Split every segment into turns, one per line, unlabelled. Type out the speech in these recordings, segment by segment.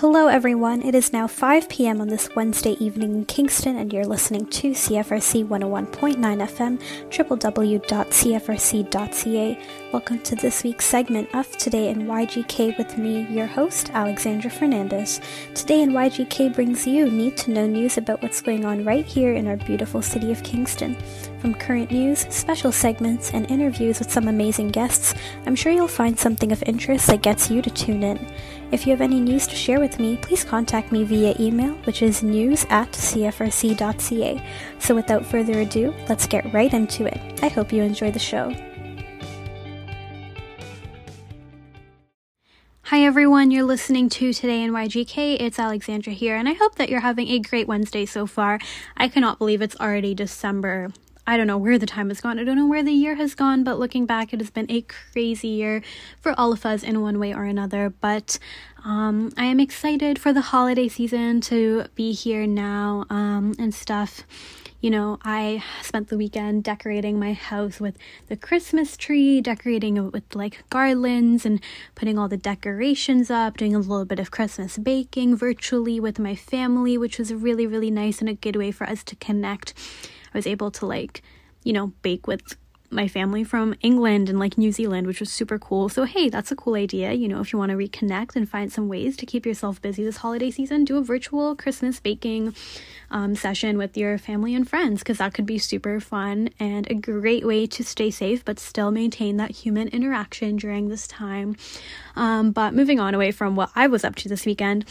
Hello, everyone. It is now 5 p.m. on this Wednesday evening in Kingston, and you're listening to CFRC 101.9 FM, www.cfrc.ca. Welcome to this week's segment of Today in YGK with me, your host, Alexandra Fernandez. Today in YGK brings you need to know news about what's going on right here in our beautiful city of Kingston. From current news, special segments, and interviews with some amazing guests, I'm sure you'll find something of interest that gets you to tune in. If you have any news to share with me, please contact me via email, which is news at cfrc.ca. So without further ado, let's get right into it. I hope you enjoy the show. Hi everyone, you're listening to Today in YGK. It's Alexandra here, and I hope that you're having a great Wednesday so far. I cannot believe it's already December. I don't know where the time has gone. I don't know where the year has gone, but looking back, it has been a crazy year for all of us in one way or another. But um, I am excited for the holiday season to be here now um, and stuff. You know, I spent the weekend decorating my house with the Christmas tree, decorating it with like garlands and putting all the decorations up, doing a little bit of Christmas baking virtually with my family, which was really, really nice and a good way for us to connect I was able to like, you know, bake with my family from England and like New Zealand, which was super cool. So, hey, that's a cool idea. You know, if you want to reconnect and find some ways to keep yourself busy this holiday season, do a virtual Christmas baking um, session with your family and friends because that could be super fun and a great way to stay safe but still maintain that human interaction during this time. Um, but moving on away from what I was up to this weekend,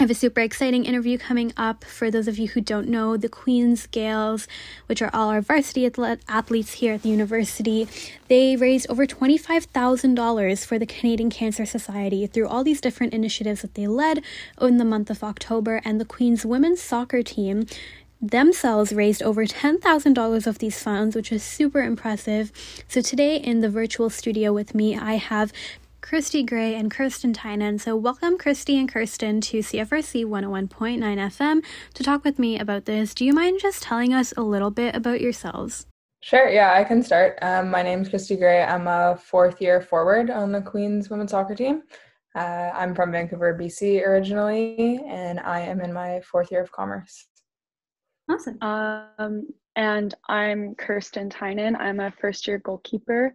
I have a super exciting interview coming up. For those of you who don't know, the Queen's Gaels, which are all our varsity athletes here at the university, they raised over $25,000 for the Canadian Cancer Society through all these different initiatives that they led in the month of October. And the Queen's women's soccer team themselves raised over $10,000 of these funds, which is super impressive. So, today in the virtual studio with me, I have Christy Gray and Kirsten Tynan. So, welcome, Christy and Kirsten, to CFRC 101.9 FM to talk with me about this. Do you mind just telling us a little bit about yourselves?
Sure, yeah, I can start. Um, my name is Christy Gray. I'm a fourth year forward on the Queen's women's soccer team. Uh, I'm from Vancouver, BC originally, and I am in my fourth year of commerce.
Awesome. Um, and I'm Kirsten Tynan. I'm a first year goalkeeper.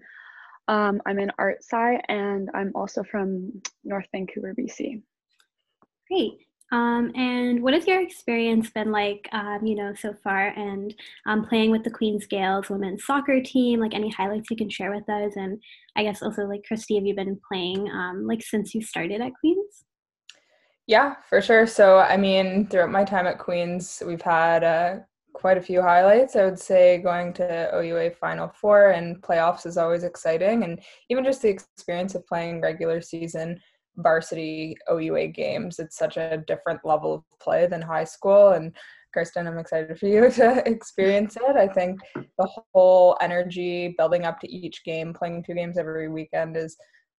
Um, I'm in Art Sci, and I'm also from North Vancouver, BC.
Great. Um, and what has your experience been like, um, you know, so far, and um, playing with the Queen's Gaels women's soccer team? Like any highlights you can share with us, and I guess also like Christy, have you been playing um, like since you started at Queen's?
Yeah, for sure. So, I mean, throughout my time at Queen's, we've had a quite a few highlights. I would say going to OUA Final Four and playoffs is always exciting, and even just the experience of playing regular season varsity OUA games. It's such a different level of play than high school, and Kirsten, I'm excited for you to experience it. I think the whole energy building up to each game, playing two games every weekend is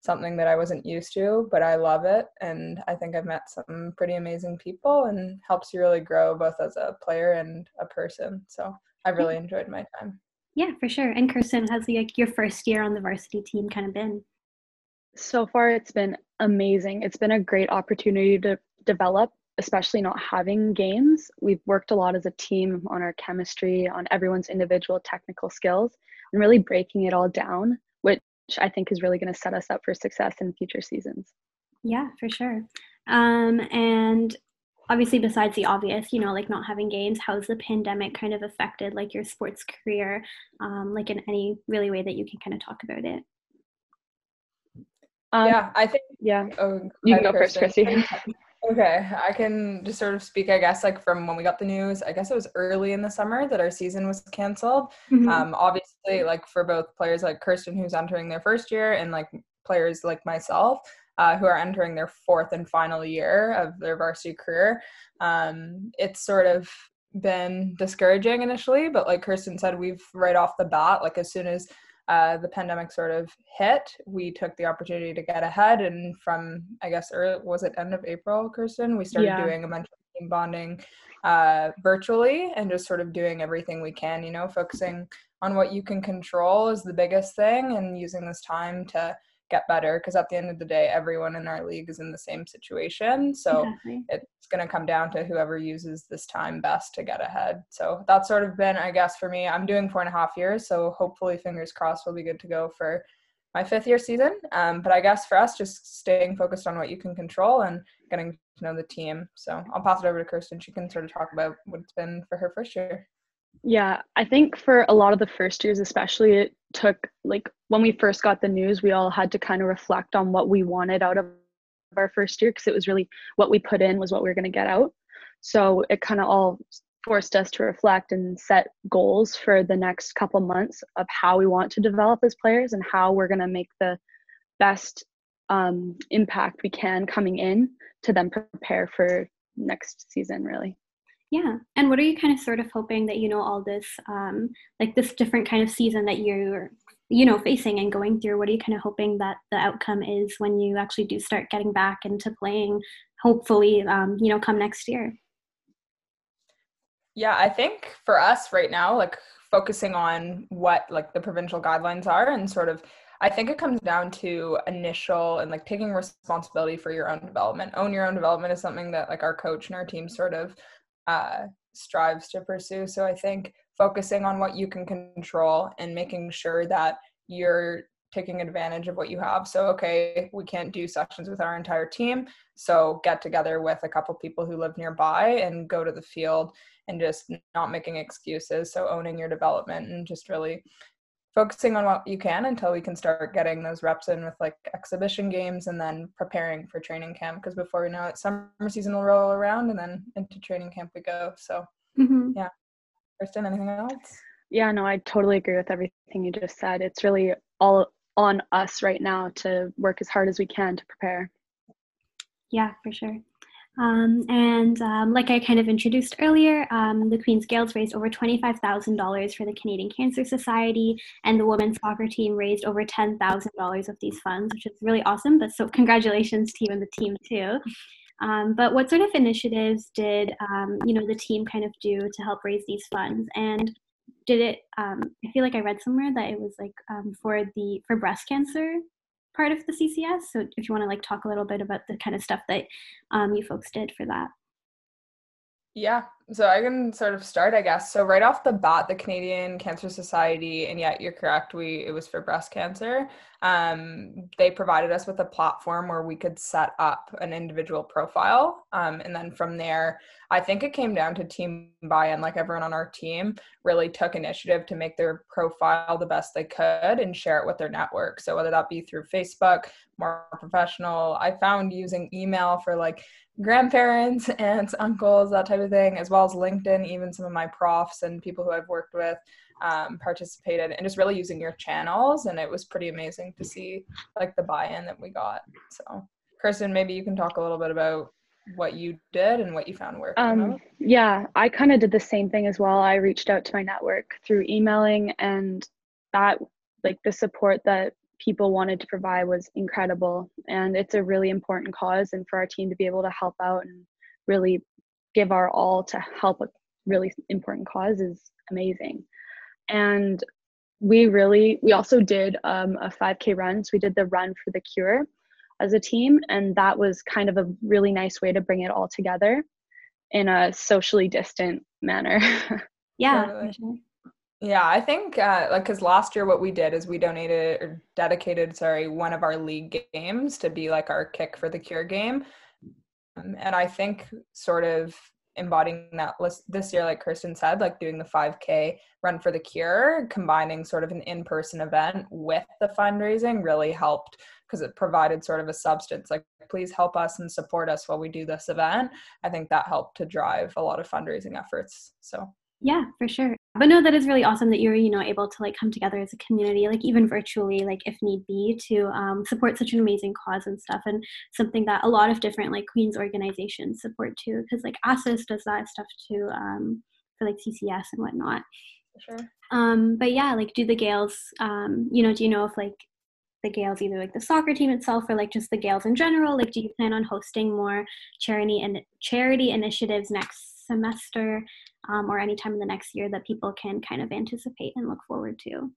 something that I wasn't used to, but I love it. And I think I've met some pretty amazing people and helps you really grow both as a player and a person. So I've really enjoyed my time.
Yeah, for sure. And Kirsten, has like your first year on the varsity team kind of been?
So far, it's been amazing. It's been a great opportunity to develop, especially not having games. We've worked a lot as a team on our chemistry, on everyone's individual technical skills, and really breaking it all down I think is really going to set us up for success in future seasons.
Yeah, for sure. Um, and obviously, besides the obvious, you know, like not having games, how's the pandemic kind of affected like your sports career, um, like in any really way that you can kind of talk about it?
Um, yeah, I think.
Yeah. Oh, you can go first, Chrissy.
Okay, I can just sort of speak, I guess, like from when we got the news. I guess it was early in the summer that our season was canceled. Mm-hmm. Um, obviously, like for both players like Kirsten, who's entering their first year, and like players like myself, uh, who are entering their fourth and final year of their varsity career, um, it's sort of been discouraging initially. But like Kirsten said, we've right off the bat, like as soon as uh, the pandemic sort of hit, we took the opportunity to get ahead. And from, I guess, early, was it end of April, Kirsten? We started yeah. doing a bunch of team bonding uh, virtually and just sort of doing everything we can, you know, focusing on what you can control is the biggest thing and using this time to get better because at the end of the day everyone in our league is in the same situation. So exactly. it's going to come down to whoever uses this time best to get ahead. So that's sort of been i guess for me i'm doing four and a half years so hopefully fingers crossed we'll be good to go for my fifth year season. Um, but i guess for us just staying focused on what you can control and getting to know the team. So i'll pass it over to kirsten. She can sort of talk about what it's been for her first year
yeah, I think for a lot of the first years, especially, it took like when we first got the news, we all had to kind of reflect on what we wanted out of our first year because it was really what we put in was what we were going to get out. So it kind of all forced us to reflect and set goals for the next couple months of how we want to develop as players and how we're going to make the best um, impact we can coming in to then prepare for next season, really.
Yeah. And what are you kind of sort of hoping that, you know, all this, um, like this different kind of season that you're, you know, facing and going through, what are you kind of hoping that the outcome is when you actually do start getting back into playing, hopefully, um, you know, come next year?
Yeah, I think for us right now, like focusing on what like the provincial guidelines are and sort of I think it comes down to initial and like taking responsibility for your own development. Own your own development is something that like our coach and our team sort of uh, strives to pursue. So I think focusing on what you can control and making sure that you're taking advantage of what you have. So, okay, we can't do sessions with our entire team. So, get together with a couple people who live nearby and go to the field and just not making excuses. So, owning your development and just really focusing on what you can until we can start getting those reps in with like exhibition games and then preparing for training camp because before we know it summer season will roll around and then into training camp we go. So mm-hmm. yeah. Kristen anything else?
Yeah no i totally agree with everything you just said. It's really all on us right now to work as hard as we can to prepare.
Yeah for sure um, and um, like I kind of introduced earlier, um, the Queen's Gaels raised over $25,000 for the Canadian Cancer Society, and the women's soccer team raised over $10,000 of these funds, which is really awesome. But so, congratulations to you and the team too. Um, but what sort of initiatives did um, you know the team kind of do to help raise these funds? And did it? Um, I feel like I read somewhere that it was like for the for breast cancer part of the CCS. So if you want to like talk a little bit about the kind of stuff that um, you folks did for that.
Yeah, so I can sort of start, I guess. So right off the bat, the Canadian Cancer Society, and yet you're correct, we it was for breast cancer. Um, they provided us with a platform where we could set up an individual profile, um, and then from there, I think it came down to team buy-in. Like everyone on our team really took initiative to make their profile the best they could and share it with their network. So whether that be through Facebook, more professional, I found using email for like grandparents, aunts, uncles, that type of thing, as well LinkedIn, even some of my profs and people who I've worked with um, participated and just really using your channels. And it was pretty amazing to see like the buy-in that we got. So Kirsten, maybe you can talk a little bit about what you did and what you found worked.
Um, yeah, I kind of did the same thing as well. I reached out to my network through emailing and that like the support that people wanted to provide was incredible and it's a really important cause and for our team to be able to help out and really give our all to help a really important cause is amazing. And we really we also did um, a 5k run so we did the run for the cure as a team and that was kind of a really nice way to bring it all together in a socially distant manner.
Yeah.
Yeah, I think uh, like because last year what we did is we donated or dedicated, sorry, one of our league games to be like our kick for the cure game, Um, and I think sort of embodying that list this year, like Kirsten said, like doing the 5K run for the cure, combining sort of an in-person event with the fundraising really helped because it provided sort of a substance like please help us and support us while we do this event. I think that helped to drive a lot of fundraising efforts. So
yeah, for sure. But no, that is really awesome that you're, you know, able to like come together as a community, like even virtually, like if need be, to um, support such an amazing cause and stuff, and something that a lot of different like Queens organizations support too, because like ASUS does that stuff too um, for like CCS and whatnot.
Sure.
Um, but yeah, like do the Gaels, um, you know, do you know if like the Gaels, either like the soccer team itself or like just the Gaels in general, like do you plan on hosting more charity and charity initiatives next semester um, or anytime in the next year that people can kind of anticipate and look forward to?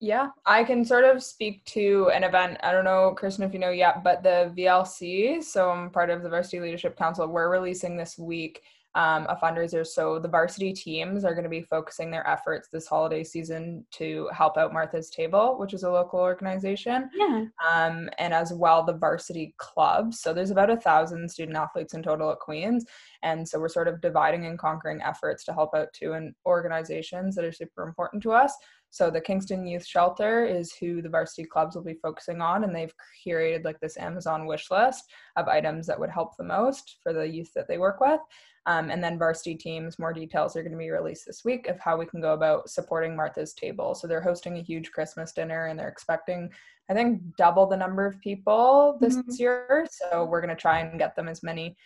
Yeah, I can sort of speak to an event. I don't know, Kristen, if you know yet, but the VLC, so I'm part of the Varsity Leadership Council, we're releasing this week um, a fundraiser. So the varsity teams are going to be focusing their efforts this holiday season to help out Martha's Table, which is a local organization.
Yeah.
Um, and as well the varsity clubs. So there's about a thousand student athletes in total at Queens. And so we're sort of dividing and conquering efforts to help out two and organizations that are super important to us. So the Kingston Youth Shelter is who the varsity clubs will be focusing on, and they've curated like this Amazon wish list of items that would help the most for the youth that they work with. Um, and then varsity teams, more details are going to be released this week of how we can go about supporting Martha's Table. So they're hosting a huge Christmas dinner and they're expecting, I think, double the number of people this mm-hmm. year. So we're going to try and get them as many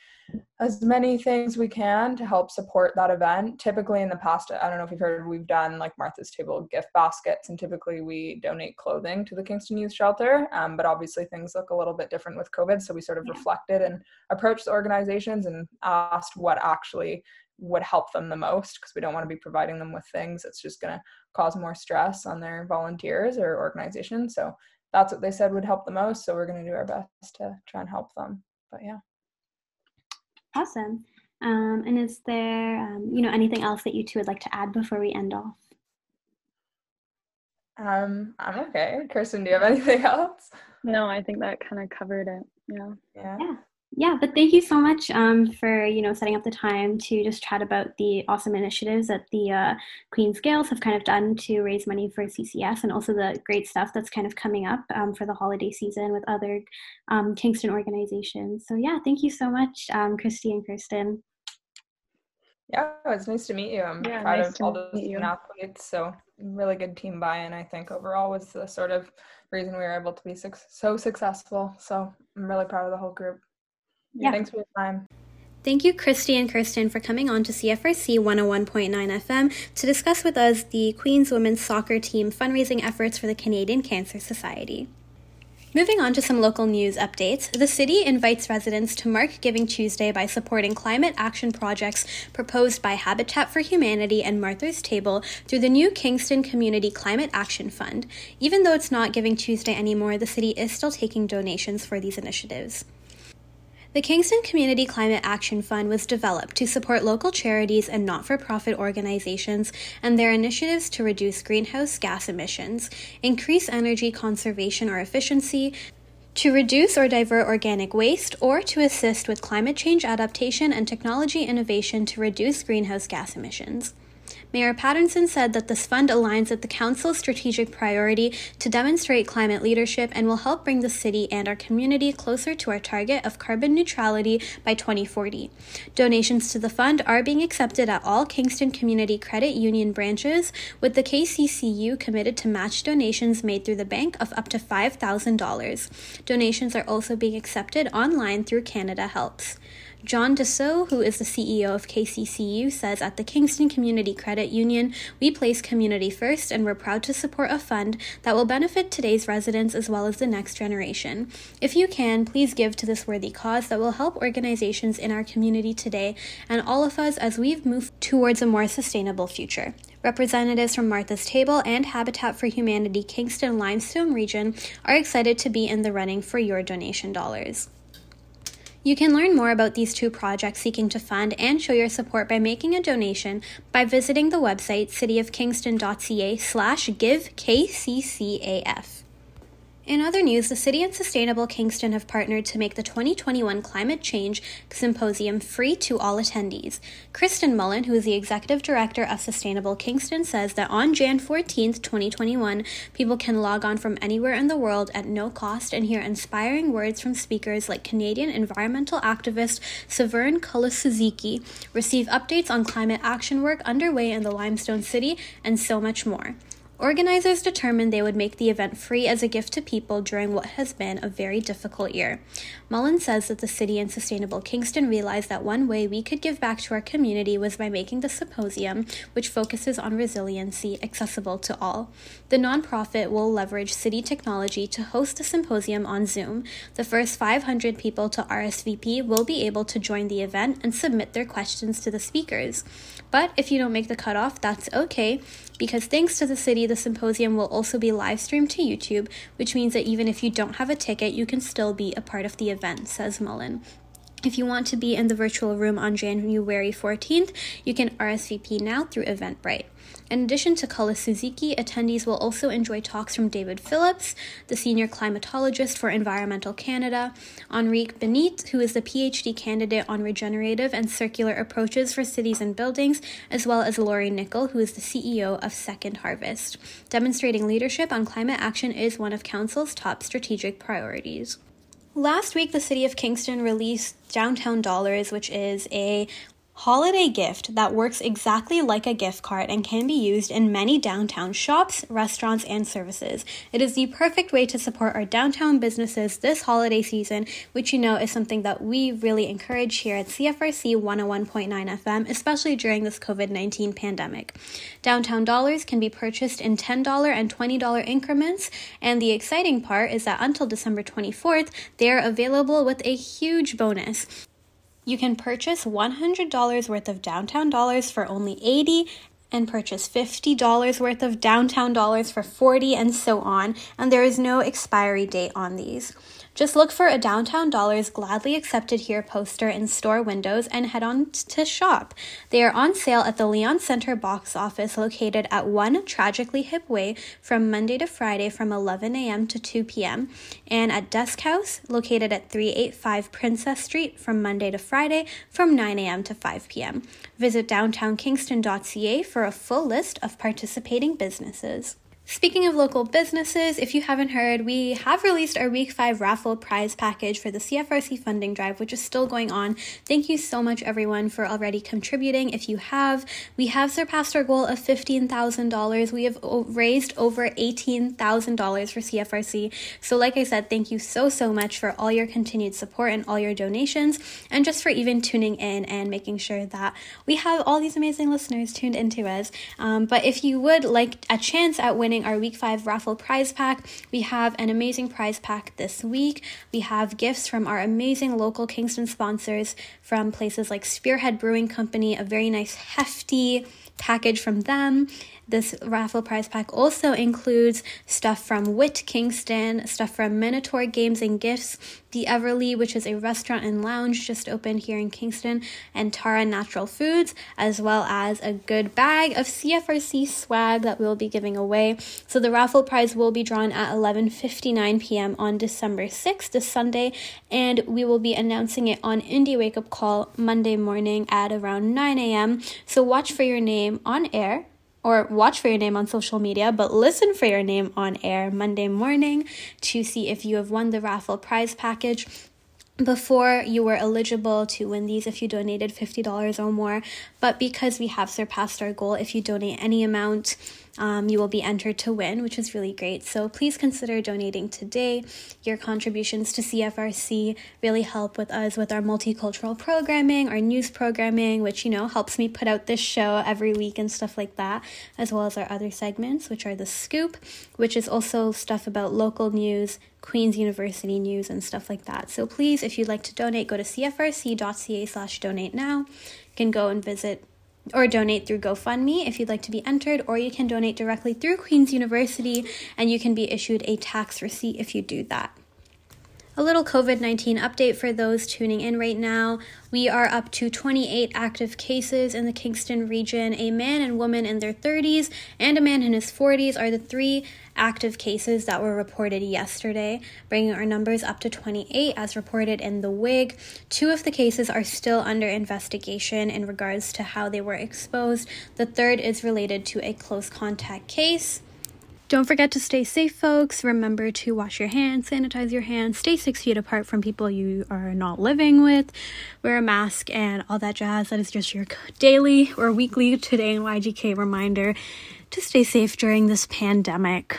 as many things we can to help support that event. Typically, in the past, I don't know if you've heard, we've done like Martha's Table gift baskets, and typically we donate clothing to the Kingston Youth Shelter. Um, but obviously, things look a little bit different with COVID. So we sort of yeah. reflected and approached the organizations and asked what actually would help them the most because we don't want to be providing them with things that's just going to cause more stress on their volunteers or organizations. So that's what they said would help the most. So we're going to do our best to try and help them. But yeah.
Awesome. Um, and is there, um, you know, anything else that you two would like to add before we end off?
Um, I'm okay. Kirsten, do you have anything else?
No, I think that kind of covered it. Yeah.
Yeah.
Yeah yeah, but thank you so much um, for you know setting up the time to just chat about the awesome initiatives that the uh, Queen's Gaels have kind of done to raise money for CCS, and also the great stuff that's kind of coming up um, for the holiday season with other um, Kingston organizations. So yeah, thank you so much, um, Christy and Kirsten.
Yeah, it's nice to meet you. I'm yeah, proud nice of all the athletes. So really good team buy-in. I think overall was the sort of reason we were able to be so successful. So I'm really proud of the whole group. Yeah. Thanks for your time.
Thank you, Christy and Kirsten, for coming on to CFRC 101.9 FM to discuss with us the Queen's Women's Soccer Team fundraising efforts for the Canadian Cancer Society. Moving on to some local news updates, the city invites residents to mark Giving Tuesday by supporting climate action projects proposed by Habitat for Humanity and Martha's Table through the new Kingston Community Climate Action Fund. Even though it's not Giving Tuesday anymore, the city is still taking donations for these initiatives. The Kingston Community Climate Action Fund was developed to support local charities and not for profit organizations and their initiatives to reduce greenhouse gas emissions, increase energy conservation or efficiency, to reduce or divert organic waste, or to assist with climate change adaptation and technology innovation to reduce greenhouse gas emissions. Mayor Paterson said that this fund aligns with the Council's strategic priority to demonstrate climate leadership and will help bring the city and our community closer to our target of carbon neutrality by 2040. Donations to the fund are being accepted at all Kingston Community Credit Union branches, with the KCCU committed to match donations made through the bank of up to $5,000. Donations are also being accepted online through Canada Helps. John Dussault, who is the CEO of KCCU, says at the Kingston Community Credit Union, we place community first and we're proud to support a fund that will benefit today's residents as well as the next generation. If you can, please give to this worthy cause that will help organizations in our community today and all of us as we've moved towards a more sustainable future. Representatives from Martha's Table and Habitat for Humanity Kingston Limestone region are excited to be in the running for your donation dollars. You can learn more about these two projects seeking to fund and show your support by making a donation by visiting the website cityofkingston.ca slash givekccaf. In other news, the City and Sustainable Kingston have partnered to make the 2021 Climate Change Symposium free to all attendees. Kristen Mullen, who is the Executive Director of Sustainable Kingston, says that on Jan 14, 2021, people can log on from anywhere in the world at no cost and hear inspiring words from speakers like Canadian environmental activist Severn Cullis-Suzuki, receive updates on climate action work underway in the Limestone City, and so much more. Organizers determined they would make the event free as a gift to people during what has been a very difficult year. Mullen says that the city and Sustainable Kingston realized that one way we could give back to our community was by making the symposium, which focuses on resiliency, accessible to all. The nonprofit will leverage city technology to host the symposium on Zoom. The first 500 people to RSVP will be able to join the event and submit their questions to the speakers. But if you don't make the cutoff, that's okay, because thanks to the city, the symposium will also be live streamed to YouTube, which means that even if you don't have a ticket, you can still be a part of the event, says Mullen. If you want to be in the virtual room on January 14th, you can RSVP now through Eventbrite. In addition to Cullis-Suzuki, attendees will also enjoy talks from David Phillips, the senior climatologist for Environmental Canada, Enrique Benit, who is the PhD candidate on regenerative and circular approaches for cities and buildings, as well as Lori Nikkel, who is the CEO of Second Harvest. Demonstrating leadership on climate action is one of Council's top strategic priorities. Last week, the City of Kingston released Downtown Dollars, which is a holiday gift that works exactly like a gift card and can be used in many downtown shops, restaurants, and services. It is the perfect way to support our downtown businesses this holiday season, which you know is something that we really encourage here at CFRC 101.9 FM, especially during this COVID 19 pandemic. Downtown dollars can be purchased in $10 and $20 increments, and the exciting part is that until December 24th, they are available with a huge bonus. You can purchase $100 worth of downtown dollars for only 80 and purchase $50 worth of downtown dollars for 40 and so on, and there is no expiry date on these. Just look for a Downtown Dollars Gladly Accepted Here poster in store windows and head on to shop. They are on sale at the Leon Center box office located at 1 Tragically Hip Way from Monday to Friday from 11 a.m. to 2 p.m. and at Desk House located at 385 Princess Street from Monday to Friday from 9 a.m. to 5 p.m. Visit downtownkingston.ca for a full list of participating businesses. Speaking of local businesses, if you haven't heard, we have released our week five raffle prize package for the CFRC funding drive, which is still going on. Thank you so much, everyone, for already contributing. If you have, we have surpassed our goal of $15,000. We have raised over $18,000 for CFRC. So, like I said, thank you so, so much for all your continued support and all your donations, and just for even tuning in and making sure that we have all these amazing listeners tuned into us. Um, but if you would like a chance at winning, our week five raffle prize pack. We have an amazing prize pack this week. We have gifts from our amazing local Kingston sponsors from places like Spearhead Brewing Company, a very nice hefty package from them. This raffle prize pack also includes stuff from Wit Kingston, stuff from Minotaur Games and Gifts, The Everly, which is a restaurant and lounge just opened here in Kingston, and Tara Natural Foods, as well as a good bag of CFRC swag that we'll be giving away. So the raffle prize will be drawn at 11:59 p.m. on December 6th, this Sunday, and we will be announcing it on Indie Wake Up Call Monday morning at around 9 a.m. So watch for your name on air or watch for your name on social media, but listen for your name on air Monday morning to see if you have won the raffle prize package. Before you were eligible to win these if you donated $50 or more, but because we have surpassed our goal, if you donate any amount, um, you will be entered to win, which is really great. So please consider donating today. Your contributions to CFRC really help with us with our multicultural programming, our news programming, which, you know, helps me put out this show every week and stuff like that, as well as our other segments, which are the Scoop, which is also stuff about local news, Queen's University news, and stuff like that. So please, if you'd like to donate, go to cfrc.ca slash donate now. You can go and visit or donate through GoFundMe if you'd like to be entered, or you can donate directly through Queen's University and you can be issued a tax receipt if you do that. A little COVID 19 update for those tuning in right now. We are up to 28 active cases in the Kingston region. A man and woman in their 30s and a man in his 40s are the three active cases that were reported yesterday, bringing our numbers up to 28 as reported in the Whig. Two of the cases are still under investigation in regards to how they were exposed. The third is related to a close contact case. Don't forget to stay safe, folks. Remember to wash your hands, sanitize your hands, stay six feet apart from people you are not living with, wear a mask, and all that jazz. That is just your daily or weekly Today in YGK reminder to stay safe during this pandemic.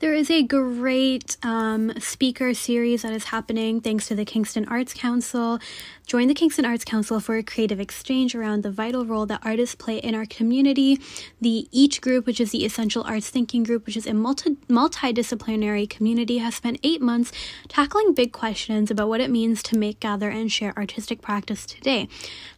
There is a great um, speaker series that is happening thanks to the Kingston Arts Council. Join the Kingston Arts Council for a creative exchange around the vital role that artists play in our community. The EACH group, which is the Essential Arts Thinking Group, which is a multi- multidisciplinary community, has spent eight months tackling big questions about what it means to make, gather, and share artistic practice today.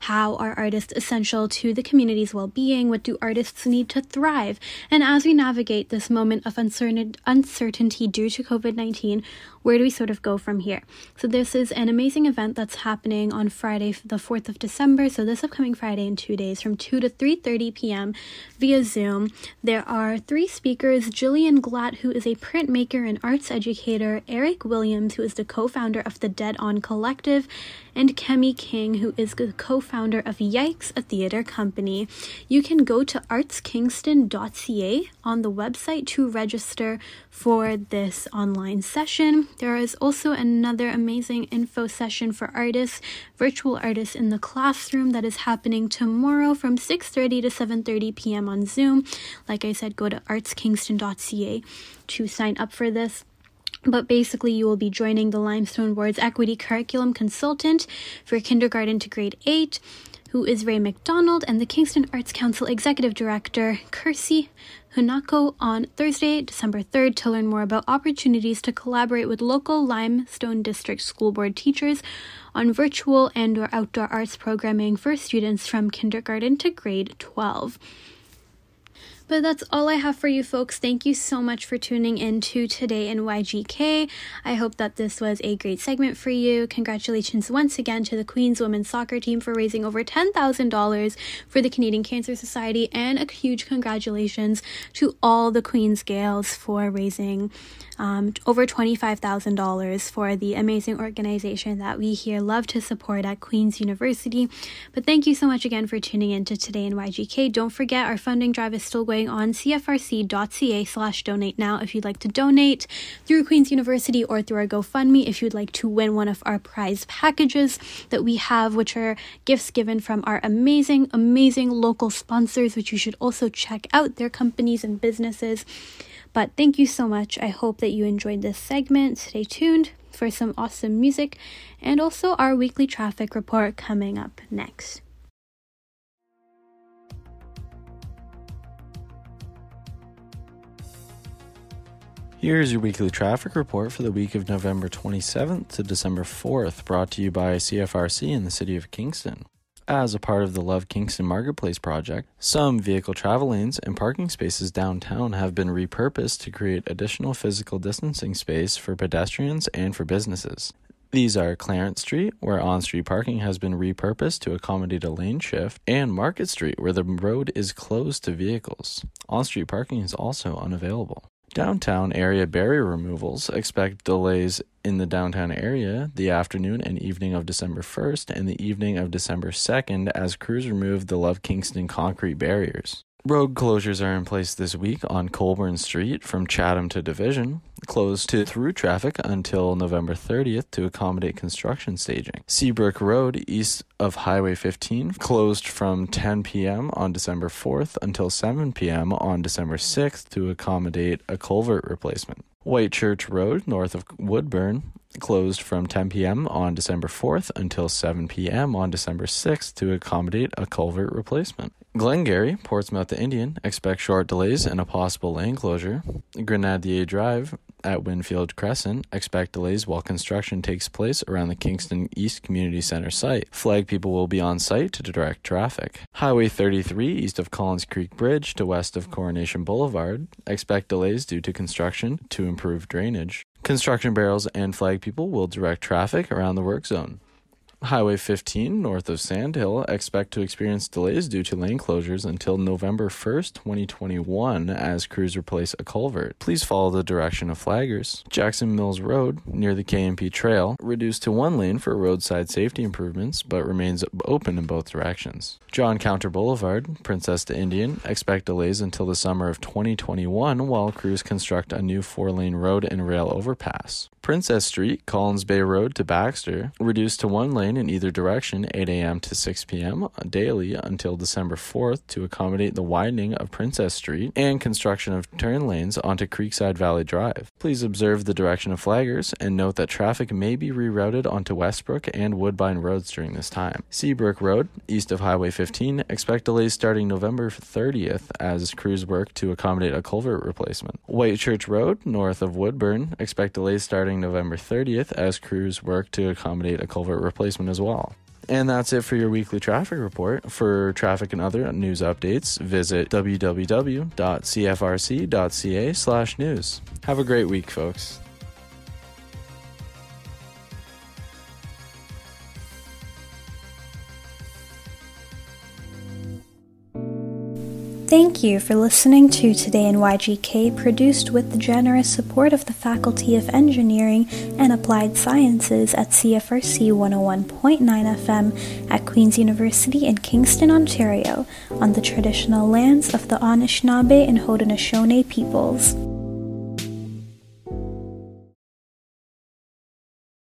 How are artists essential to the community's well being? What do artists need to thrive? And as we navigate this moment of uncertain- uncertainty due to COVID 19, where do we sort of go from here? So this is an amazing event that's happening on Friday, the 4th of December. So this upcoming Friday in two days from 2 to 3.30 p.m. via Zoom. There are three speakers, Jillian Glatt, who is a printmaker and arts educator, Eric Williams, who is the co-founder of the Dead On Collective, and Kemi King, who is the co founder of Yikes, a theater company. You can go to artskingston.ca on the website to register for this online session. There is also another amazing info session for artists, virtual artists in the classroom that is happening tomorrow from 6:30 to 7:30 p.m. on Zoom. Like I said, go to artskingston.ca to sign up for this. But basically, you will be joining the Limestone Board's Equity Curriculum Consultant for kindergarten to grade 8, who is Ray McDonald, and the Kingston Arts Council Executive Director, Kirsty Hunako, on Thursday, December 3rd, to learn more about opportunities to collaborate with local Limestone District School Board teachers on virtual and or outdoor arts programming for students from kindergarten to grade 12. But that's all I have for you folks. Thank you so much for tuning in to Today in YGK. I hope that this was a great segment for you. Congratulations once again to the Queen's women's soccer team for raising over $10,000 for the Canadian Cancer Society, and a huge congratulations to all the Queen's Gaels for raising um, over $25,000 for the amazing organization that we here love to support at Queen's University. But thank you so much again for tuning in to Today in YGK. Don't forget our funding drive is still going on cfrc.ca slash donate now if you'd like to donate through Queen's University or through our GoFundMe if you'd like to win one of our prize packages that we have, which are gifts given from our amazing, amazing local sponsors, which you should also check out their companies and businesses. But thank you so much. I hope that you enjoyed this segment. Stay tuned for some awesome music and also our weekly traffic report coming up next.
Here's your weekly traffic report for the week of November 27th to December 4th, brought to you by CFRC in the City of Kingston. As a part of the Love Kingston Marketplace project, some vehicle travel lanes and parking spaces downtown have been repurposed to create additional physical distancing space for pedestrians and for businesses. These are Clarence Street, where on street parking has been repurposed to accommodate a lane shift, and Market Street, where the road is closed to vehicles. On street parking is also unavailable. Downtown area barrier removals expect delays in the downtown area the afternoon and evening of December 1st and the evening of December 2nd as crews remove the Love Kingston concrete barriers. Road closures are in place this week on Colborne Street from Chatham to Division, closed to through traffic until November 30th to accommodate construction staging. Seabrook Road, east of Highway 15, closed from 10 p.m. on December 4th until 7 p.m. on December 6th to accommodate a culvert replacement. Whitechurch Road, north of Woodburn, closed from 10 p.m. on December 4th until 7 p.m. on December 6th to accommodate a culvert replacement. Glengarry, Portsmouth to Indian, expect short delays and a possible lane closure. Grenadier Drive at Winfield Crescent, expect delays while construction takes place around the Kingston East Community Center site. Flag people will be on site to direct traffic. Highway 33 east of Collins Creek Bridge to west of Coronation Boulevard, expect delays due to construction to improve drainage. Construction barrels and flag people will direct traffic around the work zone. Highway 15 north of Sandhill expect to experience delays due to lane closures until November 1st, 2021 as crews replace a culvert. Please follow the direction of flaggers. Jackson Mills Road near the K&P Trail reduced to one lane for roadside safety improvements but remains open in both directions. John Counter Boulevard, Princess to Indian expect delays until the summer of 2021 while crews construct a new four-lane road and rail overpass. Princess Street, Collins Bay Road to Baxter reduced to one lane in either direction 8 a.m. to 6 p.m. daily until December 4th to accommodate the widening of Princess Street and construction of turn lanes onto Creekside Valley Drive. Please observe the direction of flaggers and note that traffic may be rerouted onto Westbrook and Woodbine roads during this time. Seabrook Road, east of Highway 15, expect delays starting November 30th as crews work to accommodate a culvert replacement. Whitechurch Road, north of Woodburn, expect delays starting November 30th as crews work to accommodate a culvert as well. And that's it for your weekly traffic report. For traffic and other news updates, visit www.cfrc.ca/news. Have a great week, folks.
Thank you for listening to Today in YGK, produced with the generous support of the Faculty of Engineering and Applied Sciences at CFRC 101.9 FM at Queen's University in Kingston, Ontario, on the traditional lands of the Anishinaabe and Haudenosaunee peoples.